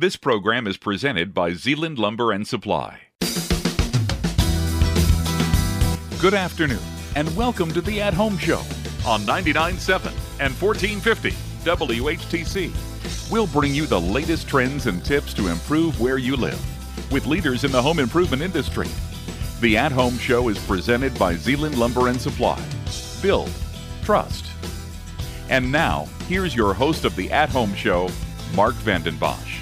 This program is presented by Zeeland Lumber and Supply. Good afternoon, and welcome to the At Home Show on 99.7 and 1450 WHTC. We'll bring you the latest trends and tips to improve where you live with leaders in the home improvement industry. The At Home Show is presented by Zeeland Lumber and Supply. Build, trust. And now, here's your host of the At Home Show, Mark Vanden Bosch.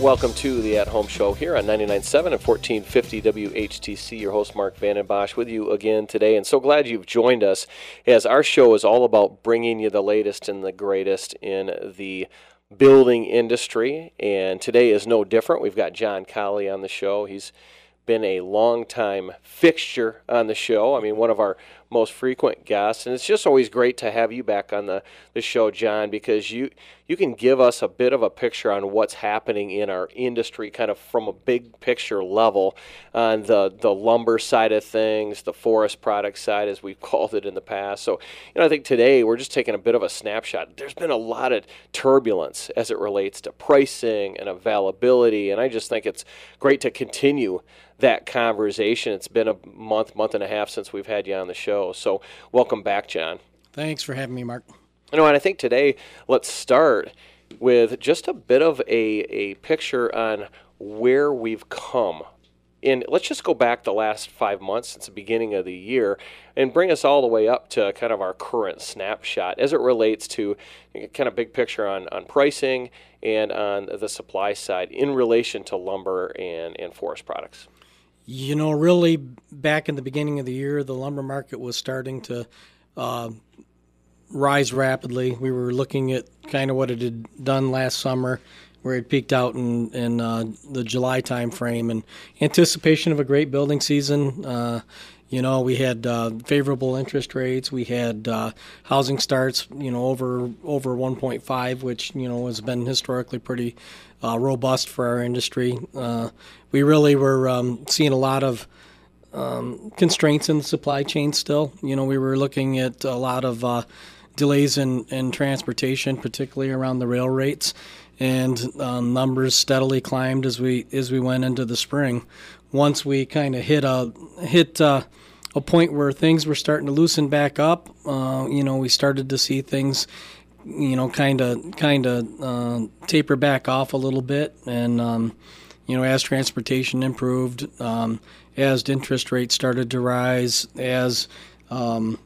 Welcome to the At Home Show here on 99.7 and 1450 WHTC. Your host, Mark Vanden Bosch, with you again today. And so glad you've joined us as our show is all about bringing you the latest and the greatest in the building industry. And today is no different. We've got John Colley on the show. He's been a long-time fixture on the show. I mean, one of our most frequent guests, and it's just always great to have you back on the, the show, John, because you you can give us a bit of a picture on what's happening in our industry, kind of from a big picture level, on the the lumber side of things, the forest product side, as we've called it in the past. So, you know, I think today we're just taking a bit of a snapshot. There's been a lot of turbulence as it relates to pricing and availability, and I just think it's great to continue that conversation. It's been a month, month and a half since we've had you on the show. So, welcome back, John. Thanks for having me, Mark. You know, and I think today let's start with just a bit of a, a picture on where we've come. And let's just go back the last five months since the beginning of the year and bring us all the way up to kind of our current snapshot as it relates to kind of big picture on, on pricing and on the supply side in relation to lumber and, and forest products. You know, really, back in the beginning of the year, the lumber market was starting to uh, rise rapidly. We were looking at kind of what it had done last summer, where it peaked out in, in uh, the July timeframe, and anticipation of a great building season. Uh, you know, we had uh, favorable interest rates. We had uh, housing starts, you know, over over 1.5, which you know has been historically pretty uh, robust for our industry. Uh, we really were um, seeing a lot of um, constraints in the supply chain still. You know, we were looking at a lot of uh, delays in, in transportation, particularly around the rail rates, and um, numbers steadily climbed as we as we went into the spring. Once we kind of hit a hit uh, a point where things were starting to loosen back up, uh, you know, we started to see things you know, kind of kind of uh, taper back off a little bit, and um, you know, as transportation improved, um, as interest rates started to rise, as um,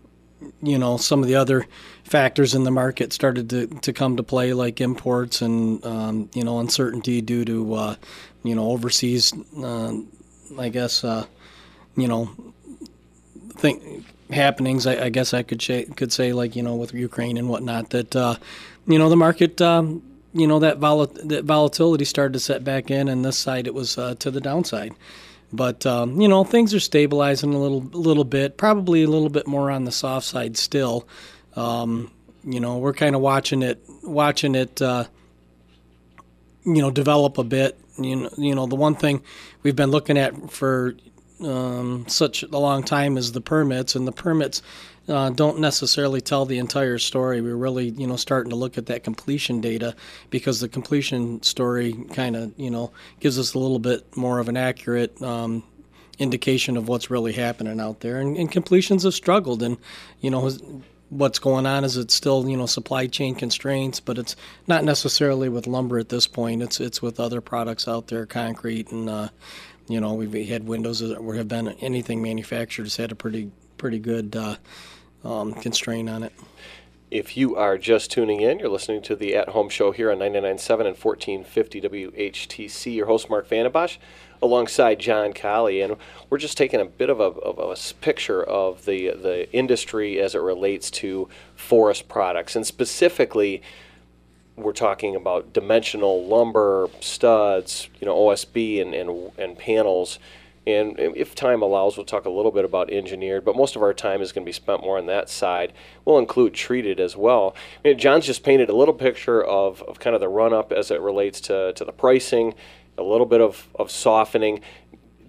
you know, some of the other factors in the market started to, to come to play, like imports and um, you know uncertainty due to uh, you know overseas, uh, I guess uh, you know, think happenings. I, I guess I could say, could say like you know with Ukraine and whatnot that uh, you know the market. Um, you know that, vol- that volatility started to set back in, and this side it was uh, to the downside. But um, you know things are stabilizing a little, little bit. Probably a little bit more on the soft side still. Um, you know we're kind of watching it, watching it. Uh, you know, develop a bit. You know, you know the one thing we've been looking at for um, such a long time is the permits, and the permits uh, don't necessarily tell the entire story. We're really, you know, starting to look at that completion data because the completion story kind of, you know, gives us a little bit more of an accurate um, indication of what's really happening out there. And, and completions have struggled, and you know, what's going on is it's still, you know, supply chain constraints, but it's not necessarily with lumber at this point. It's it's with other products out there, concrete and. Uh, you know, we've had windows that have been anything manufactured has had a pretty pretty good uh, um, constraint on it. If you are just tuning in, you're listening to the At Home Show here on 99.7 and 1450 WHTC. Your host, Mark Vanden Bosch, alongside John Colley. And we're just taking a bit of a, of a picture of the, the industry as it relates to forest products. And specifically, we're talking about dimensional lumber, studs, you know, OSB and, and, and panels. And if time allows, we'll talk a little bit about engineered, but most of our time is going to be spent more on that side. We'll include treated as well. I mean, John's just painted a little picture of, of kind of the run up as it relates to, to the pricing, a little bit of, of softening.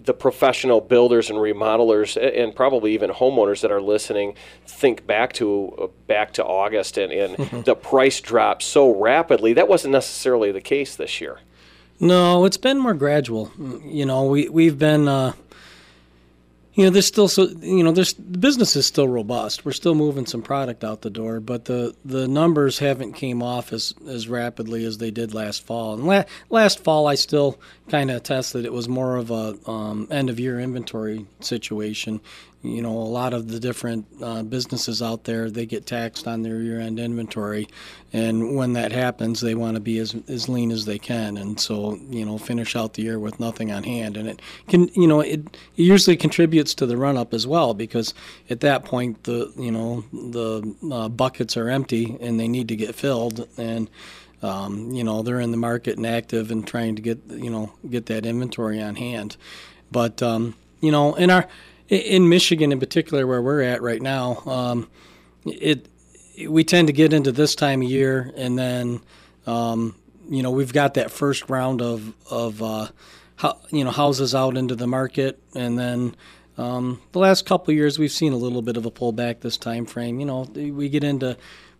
the professional builders and remodelers and probably even homeowners that are listening think back to uh, back to August and, and the price dropped so rapidly. That wasn't necessarily the case this year. No, it's been more gradual. You know, we we've been. Uh, you know, there's still so you know, there's the business is still robust. We're still moving some product out the door, but the the numbers haven't came off as as rapidly as they did last fall. And la- last fall, I still kind of attest that it was more of a um, end of year inventory situation you know, a lot of the different uh, businesses out there, they get taxed on their year-end inventory, and when that happens, they want to be as as lean as they can, and so you know, finish out the year with nothing on hand, and it can, you know, it, it usually contributes to the run-up as well because at that point, the you know, the uh, buckets are empty and they need to get filled, and um, you know, they're in the market and active and trying to get you know get that inventory on hand, but um, you know, in our in Michigan, in particular, where we're at right now, um, it we tend to get into this time of year, and then um, you know we've got that first round of of uh, you know houses out into the market, and then um, the last couple years we've seen a little bit of a pullback this time frame. You know, we get into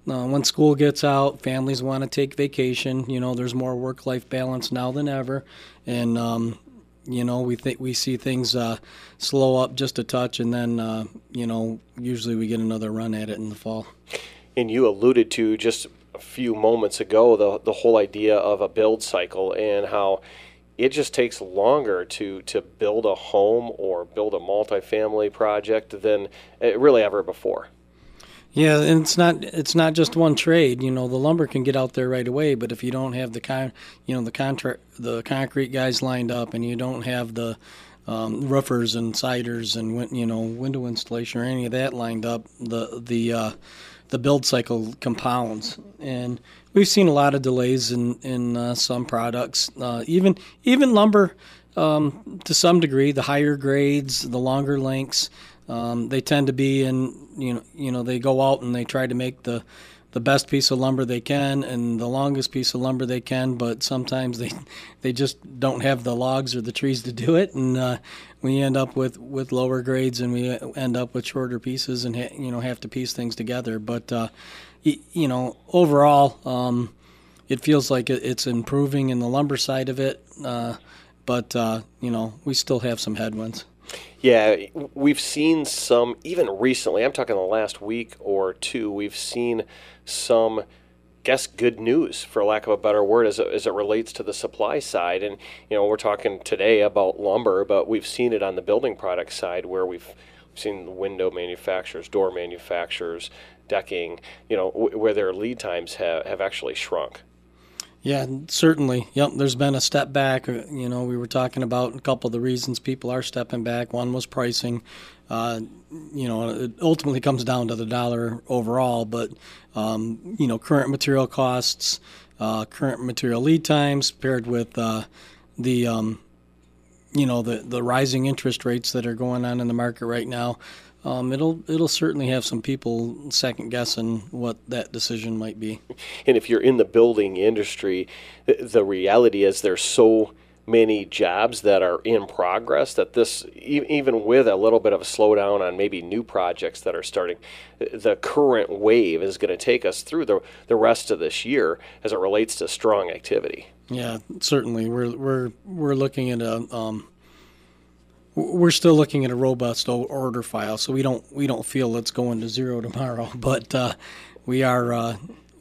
uh, when school gets out, families want to take vacation. You know, there's more work-life balance now than ever, and um, you know, we think we see things uh, slow up just a touch, and then uh, you know, usually we get another run at it in the fall. And you alluded to just a few moments ago the the whole idea of a build cycle and how it just takes longer to to build a home or build a multifamily project than really ever before. Yeah, and it's not it's not just one trade. You know, the lumber can get out there right away, but if you don't have the con, you know, the contract, the concrete guys lined up, and you don't have the um, roofers and siders and you know window installation or any of that lined up, the the uh, the build cycle compounds, and we've seen a lot of delays in in uh, some products, uh, even even lumber um, to some degree. The higher grades, the longer lengths. Um, they tend to be in you know you know they go out and they try to make the the best piece of lumber they can and the longest piece of lumber they can, but sometimes they they just don't have the logs or the trees to do it, and uh, we end up with, with lower grades and we end up with shorter pieces and ha- you know have to piece things together. But uh, you know overall, um, it feels like it's improving in the lumber side of it, uh, but uh, you know we still have some headwinds. Yeah, we've seen some, even recently, I'm talking the last week or two, we've seen some, guess, good news, for lack of a better word, as it, as it relates to the supply side. And, you know, we're talking today about lumber, but we've seen it on the building product side where we've seen window manufacturers, door manufacturers, decking, you know, w- where their lead times have, have actually shrunk. Yeah, certainly. Yep, there's been a step back. Uh, you know, we were talking about a couple of the reasons people are stepping back. One was pricing. Uh, you know, it ultimately comes down to the dollar overall, but um, you know, current material costs, uh, current material lead times, paired with uh, the um, you know the the rising interest rates that are going on in the market right now um, it'll it'll certainly have some people second guessing what that decision might be. And if you're in the building industry, the reality is there's so many jobs that are in progress that this even with a little bit of a slowdown on maybe new projects that are starting the current wave is going to take us through the the rest of this year as it relates to strong activity yeah certainly we're we're we're looking at a um, we're still looking at a robust order file, so we don't we don't feel it's going to zero tomorrow, but uh, we are uh,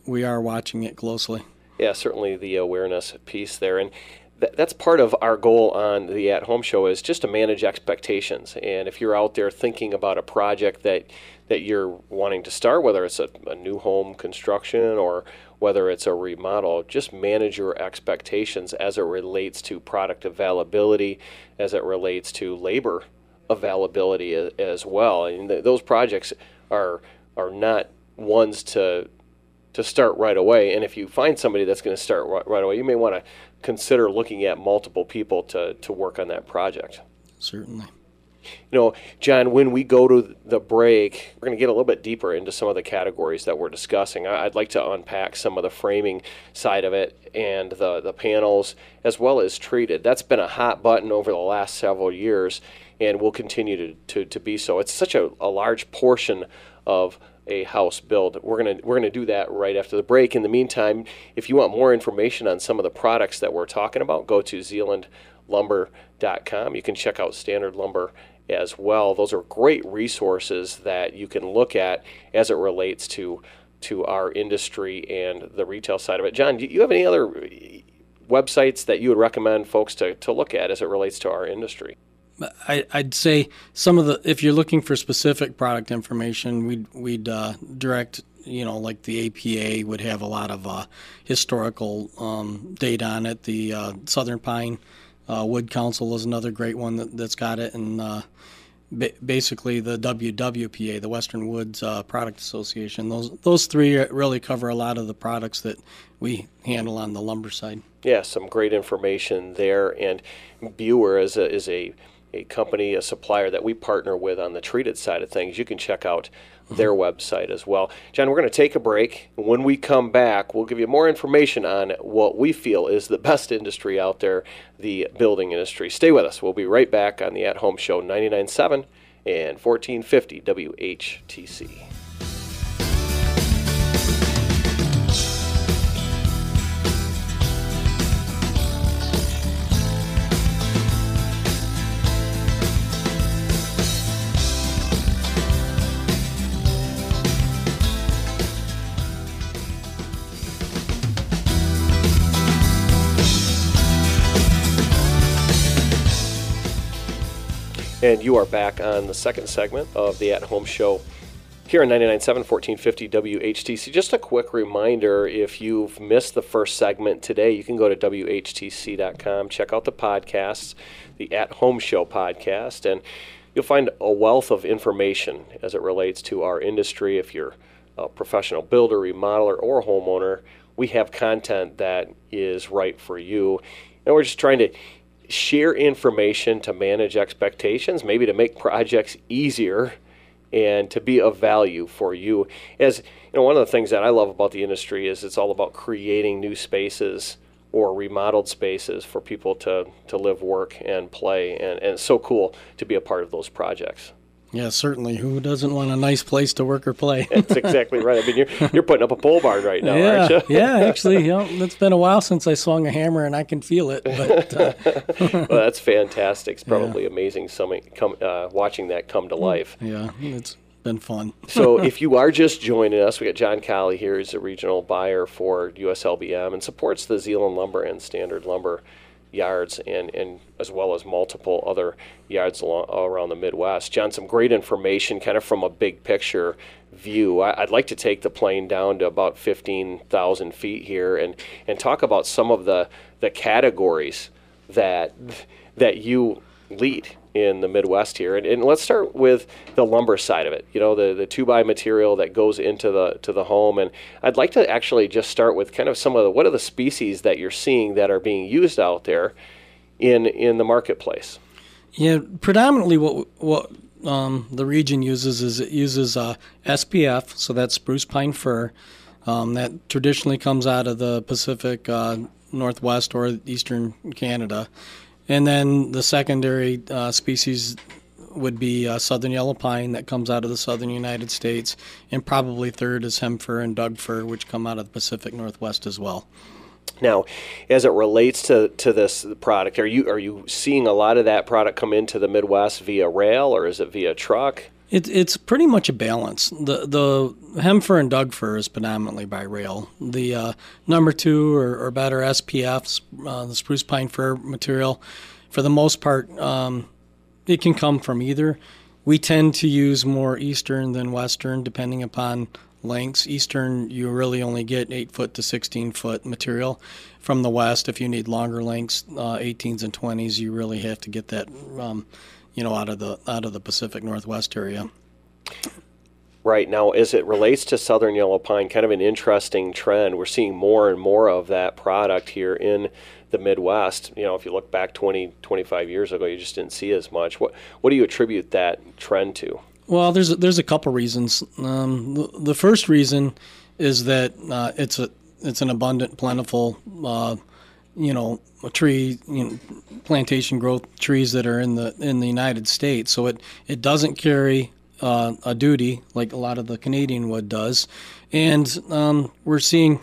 we are watching it closely. Yeah, certainly the awareness piece there, and th- that's part of our goal on the At Home Show is just to manage expectations. And if you're out there thinking about a project that that you're wanting to start, whether it's a, a new home construction or whether it's a remodel, just manage your expectations as it relates to product availability, as it relates to labor availability as well. And those projects are are not ones to to start right away. And if you find somebody that's going to start right away, you may want to consider looking at multiple people to, to work on that project. Certainly. You know, John, when we go to the break, we're going to get a little bit deeper into some of the categories that we're discussing. I'd like to unpack some of the framing side of it and the, the panels as well as treated. That's been a hot button over the last several years and will continue to, to, to be so. It's such a, a large portion of a house build. We're gonna we're gonna do that right after the break. In the meantime, if you want more information on some of the products that we're talking about, go to zeelandlumber.com. You can check out Standard Lumber as well. Those are great resources that you can look at as it relates to to our industry and the retail side of it. John, do you have any other websites that you would recommend folks to, to look at as it relates to our industry? I, would say some of the if you're looking for specific product information, we'd we'd uh, direct you know like the APA would have a lot of uh, historical um, data on it. The uh, Southern Pine uh, Wood Council is another great one that, has got it, and uh, ba- basically the WWPA, the Western Woods uh, Product Association. Those those three really cover a lot of the products that we handle on the lumber side. Yeah, some great information there, and BUER is a is a a company, a supplier that we partner with on the treated side of things, you can check out their mm-hmm. website as well. John, we're going to take a break. When we come back, we'll give you more information on what we feel is the best industry out there, the building industry. Stay with us. We'll be right back on the At Home Show 99.7 and 1450 WHTC. And you are back on the second segment of the At Home Show here on 99.7 1450 WHTC. Just a quick reminder if you've missed the first segment today, you can go to WHTC.com, check out the podcasts, the At Home Show podcast, and you'll find a wealth of information as it relates to our industry. If you're a professional builder, remodeler, or homeowner, we have content that is right for you. And we're just trying to share information to manage expectations, maybe to make projects easier and to be of value for you. As you know, one of the things that I love about the industry is it's all about creating new spaces or remodeled spaces for people to, to live, work, and play. And, and it's so cool to be a part of those projects. Yeah, certainly. Who doesn't want a nice place to work or play? That's exactly right. I mean, you're you're putting up a pole barn right now, yeah, aren't you? yeah, actually, you know, it's been a while since I swung a hammer, and I can feel it. But uh, well, that's fantastic. It's probably yeah. amazing. Some come uh, watching that come to life. Yeah, it's been fun. so if you are just joining us, we got John Colley here. He's a regional buyer for USLBM and supports the Zeeland Lumber and Standard Lumber yards and, and as well as multiple other yards along, around the Midwest. John, some great information kind of from a big picture view. I, would like to take the plane down to about 15,000 feet here and, and talk about some of the, the categories that, that you lead in the Midwest here. And, and let's start with the lumber side of it. You know, the, the two by material that goes into the to the home. And I'd like to actually just start with kind of some of the what are the species that you're seeing that are being used out there in in the marketplace. Yeah, predominantly what what um, the region uses is it uses uh, SPF, so that's spruce pine fir. Um, that traditionally comes out of the Pacific uh, Northwest or Eastern Canada. And then the secondary uh, species would be uh, southern yellow pine that comes out of the southern United States, and probably third is hem fir and Doug fir, which come out of the Pacific Northwest as well. Now, as it relates to, to this product, are you are you seeing a lot of that product come into the Midwest via rail or is it via truck? It, it's pretty much a balance. The the hem fir and Doug fir is predominantly by rail. The uh, number two or, or better SPFs, uh, the spruce pine fir material, for the most part, um, it can come from either. We tend to use more eastern than western, depending upon lengths. Eastern, you really only get 8 foot to 16 foot material. From the west, if you need longer lengths, uh, 18s and 20s, you really have to get that um, you know, out of the out of the Pacific Northwest area. Right now, as it relates to southern yellow pine, kind of an interesting trend. We're seeing more and more of that product here in the Midwest. You know, if you look back 20, 25 years ago, you just didn't see as much. What what do you attribute that trend to? Well, there's a, there's a couple reasons. Um, the, the, first reason is that uh, it's a it's an abundant, plentiful, uh, you know, a tree, you know, plantation growth trees that are in the in the United States. So it it doesn't carry uh, a duty like a lot of the Canadian wood does, and um, we're seeing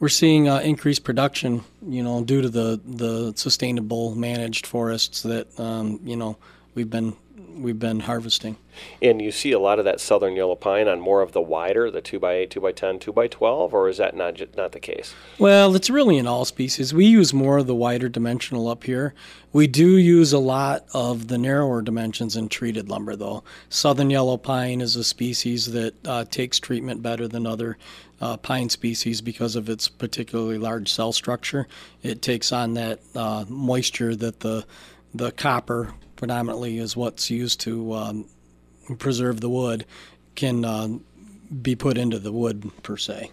we're seeing uh, increased production, you know, due to the the sustainable managed forests that um, you know we've been we've been harvesting. And you see a lot of that southern yellow pine on more of the wider, the two by eight, two by ten, two by twelve, or is that not not the case? Well, it's really in all species. We use more of the wider dimensional up here. We do use a lot of the narrower dimensions in treated lumber, though. Southern yellow pine is a species that uh, takes treatment better than other uh, pine species because of its particularly large cell structure. It takes on that uh, moisture that the the copper predominantly is what's used to um, preserve the wood can uh, be put into the wood per se.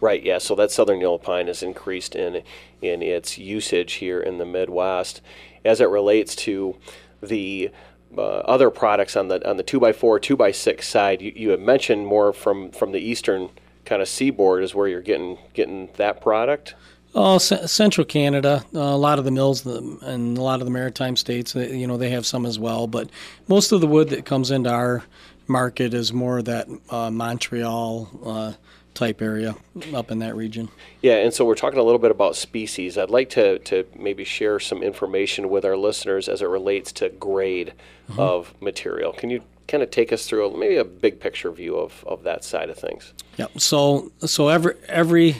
Right. Yeah. So that southern yellow pine has increased in in its usage here in the Midwest, as it relates to the uh, other products on the on the two by four, two by six side. You, you have mentioned more from from the eastern kind of seaboard is where you're getting getting that product. Oh, c- central Canada, uh, a lot of the mills and a lot of the maritime states, you know, they have some as well. But most of the wood that comes into our market is more that uh, Montreal uh, type area up in that region. Yeah, and so we're talking a little bit about species. I'd like to, to maybe share some information with our listeners as it relates to grade mm-hmm. of material. Can you kind of take us through maybe a big picture view of, of that side of things? Yeah. So so every every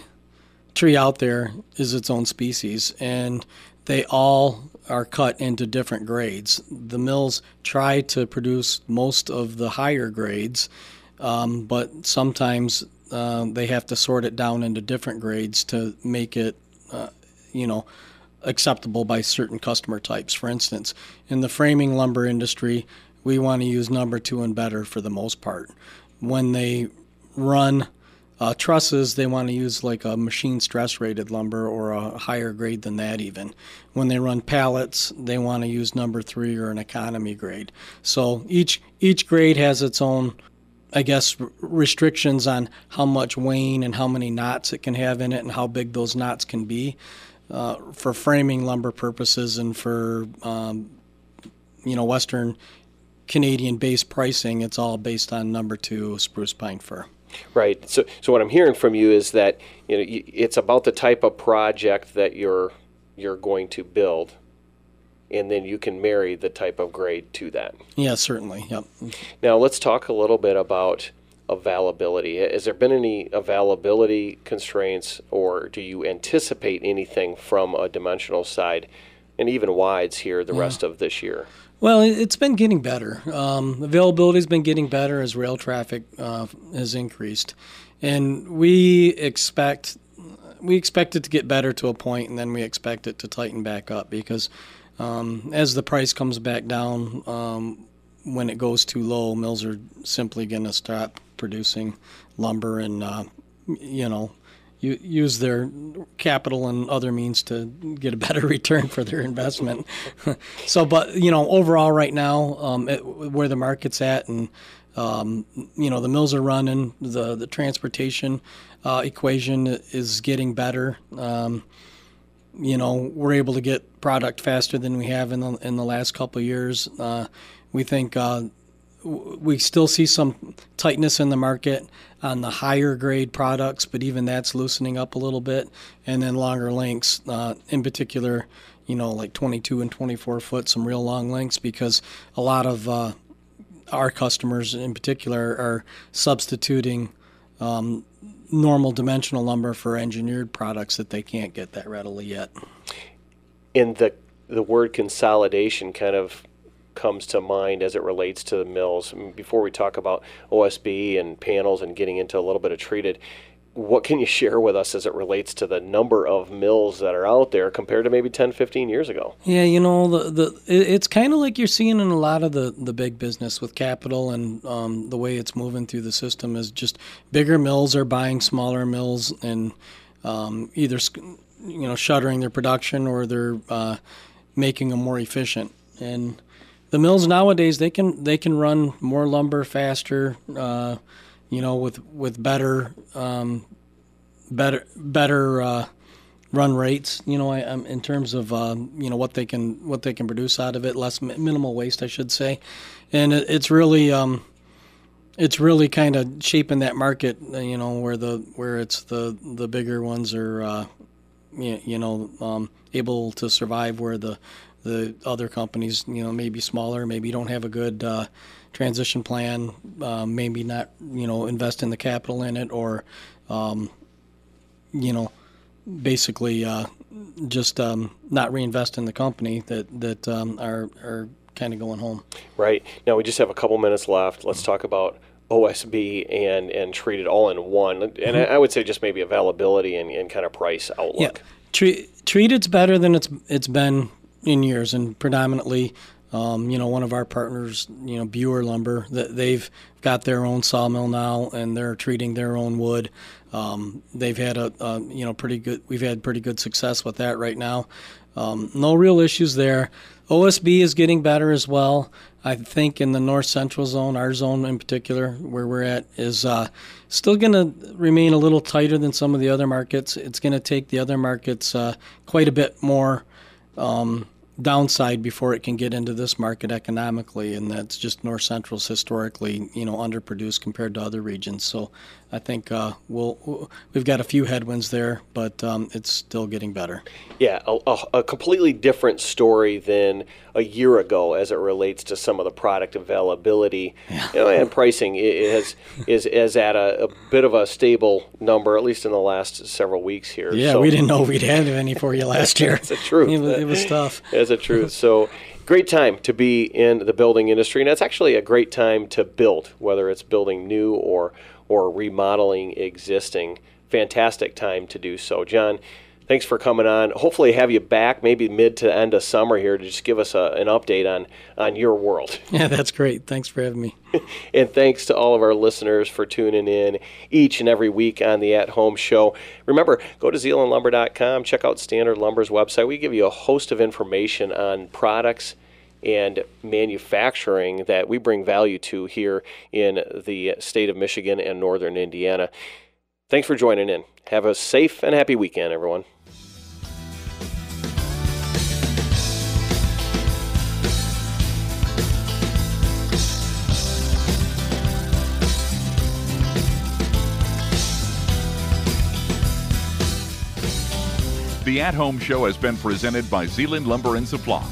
tree out there is its own species, and they all are cut into different grades. The mills try to produce most of the higher grades, um, but sometimes uh, they have to sort it down into different grades to make it, uh, you know, acceptable by certain customer types. For instance, in the framing lumber industry, we want to use number two and better for the most part. When they run uh, trusses, they want to use like a machine stress rated lumber or a higher grade than that, even. When they run pallets, they want to use number three or an economy grade. So each, each grade has its own, I guess, restrictions on how much wane and how many knots it can have in it and how big those knots can be. Uh, for framing lumber purposes and for um, you know Western Canadian based pricing, it's all based on number two spruce pine fir. Right. So, so what I'm hearing from you is that you know it's about the type of project that you're you're going to build, and then you can marry the type of grade to that. Yeah, certainly. Yep. Now let's talk a little bit about availability. Has there been any availability constraints, or do you anticipate anything from a dimensional side, and even wides here the yeah. rest of this year? Well, it's been getting better. Um, availability has been getting better as rail traffic uh, has increased, and we expect we expect it to get better to a point, and then we expect it to tighten back up because um, as the price comes back down, um, when it goes too low, mills are simply going to stop producing lumber, and uh, you know use their capital and other means to get a better return for their investment. so, but you know, overall, right now, um, it, where the market's at, and um, you know, the mills are running, the the transportation uh, equation is getting better. Um, you know, we're able to get product faster than we have in the in the last couple years. Uh, we think uh, we still see some tightness in the market on the higher grade products, but even that's loosening up a little bit. And then longer lengths, uh, in particular, you know, like 22 and 24 foot, some real long lengths, because a lot of uh, our customers in particular are substituting um, normal dimensional lumber for engineered products that they can't get that readily yet. In the the word consolidation kind of comes to mind as it relates to the mills. before we talk about OSB and panels and getting into a little bit of treated, what can you share with us as it relates to the number of mills that are out there compared to maybe 10, 15 years ago? Yeah, you know, the, the it's kind of like you're seeing in a lot of the, the big business with capital and um, the way it's moving through the system is just bigger mills are buying smaller mills and um, either you know shuttering their production or they're uh, making them more efficient. And the mills nowadays they can they can run more lumber faster. Uh, you know, with with better um, better better uh, run rates. You know, I, I'm, in terms of uh, you know what they can what they can produce out of it, less minimal waste, I should say, and it, it's really um, it's really kind of shaping that market. Uh, you know, where the where it's the the bigger ones are. Uh, you, you know, um, able to survive where the the other companies, you know, maybe smaller, maybe don't have a good uh, transition plan, uh, maybe not, you know, invest in the capital in it, or, um, you know, basically uh, just um, not reinvest in the company that that um, are are kind of going home. Right now, we just have a couple minutes left. Let's talk about OSB and and treat it all in one. And mm-hmm. I, would say just maybe availability and, and kind of price outlook. Yeah. Treat, treat it's better than it's it's been in years, and predominantly um, you know, one of our partners, you know, Buer Lumber, that they've got their own sawmill now, and they're treating their own wood. Um, they've had a, a, you know, pretty good. We've had pretty good success with that right now. Um, no real issues there. OSB is getting better as well. I think in the north central zone, our zone in particular, where we're at, is uh, still going to remain a little tighter than some of the other markets. It's going to take the other markets uh, quite a bit more. Um, downside before it can get into this market economically, and that's just North Central's historically, you know, underproduced compared to other regions. So I think uh, we'll we've got a few headwinds there, but um, it's still getting better. Yeah, a, a, completely different story than a year ago as it relates to some of the product availability yeah. you know, and pricing. It has is is at a, a, bit of a stable number, at least in the last several weeks here. Yeah, so, we didn't know we'd have any for you last year. That's the truth. It was, it was tough. That's the truth. So great time to be in the building industry, and it's actually a great time to build, whether it's building new or or remodeling existing. Fantastic time to do so, John. Thanks for coming on. Hopefully, have you back maybe mid to end of summer here to just give us a, an update on on your world. Yeah, that's great. Thanks for having me. and thanks to all of our listeners for tuning in each and every week on the At Home Show. Remember, go to zeelandlumber.com, check out Standard Lumber's website. We give you a host of information on products and manufacturing that we bring value to here in the state of Michigan and northern Indiana. Thanks for joining in. Have a safe and happy weekend, everyone. The At Home Show has been presented by Zeeland Lumber and Supply.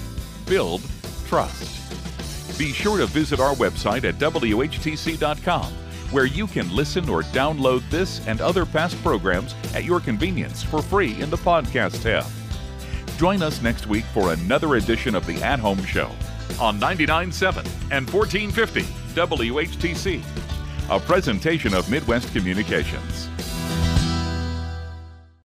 Build trust. Be sure to visit our website at WHTC.com, where you can listen or download this and other past programs at your convenience for free in the podcast tab. Join us next week for another edition of the At Home Show on 99.7 and 1450 WHTC, a presentation of Midwest Communications.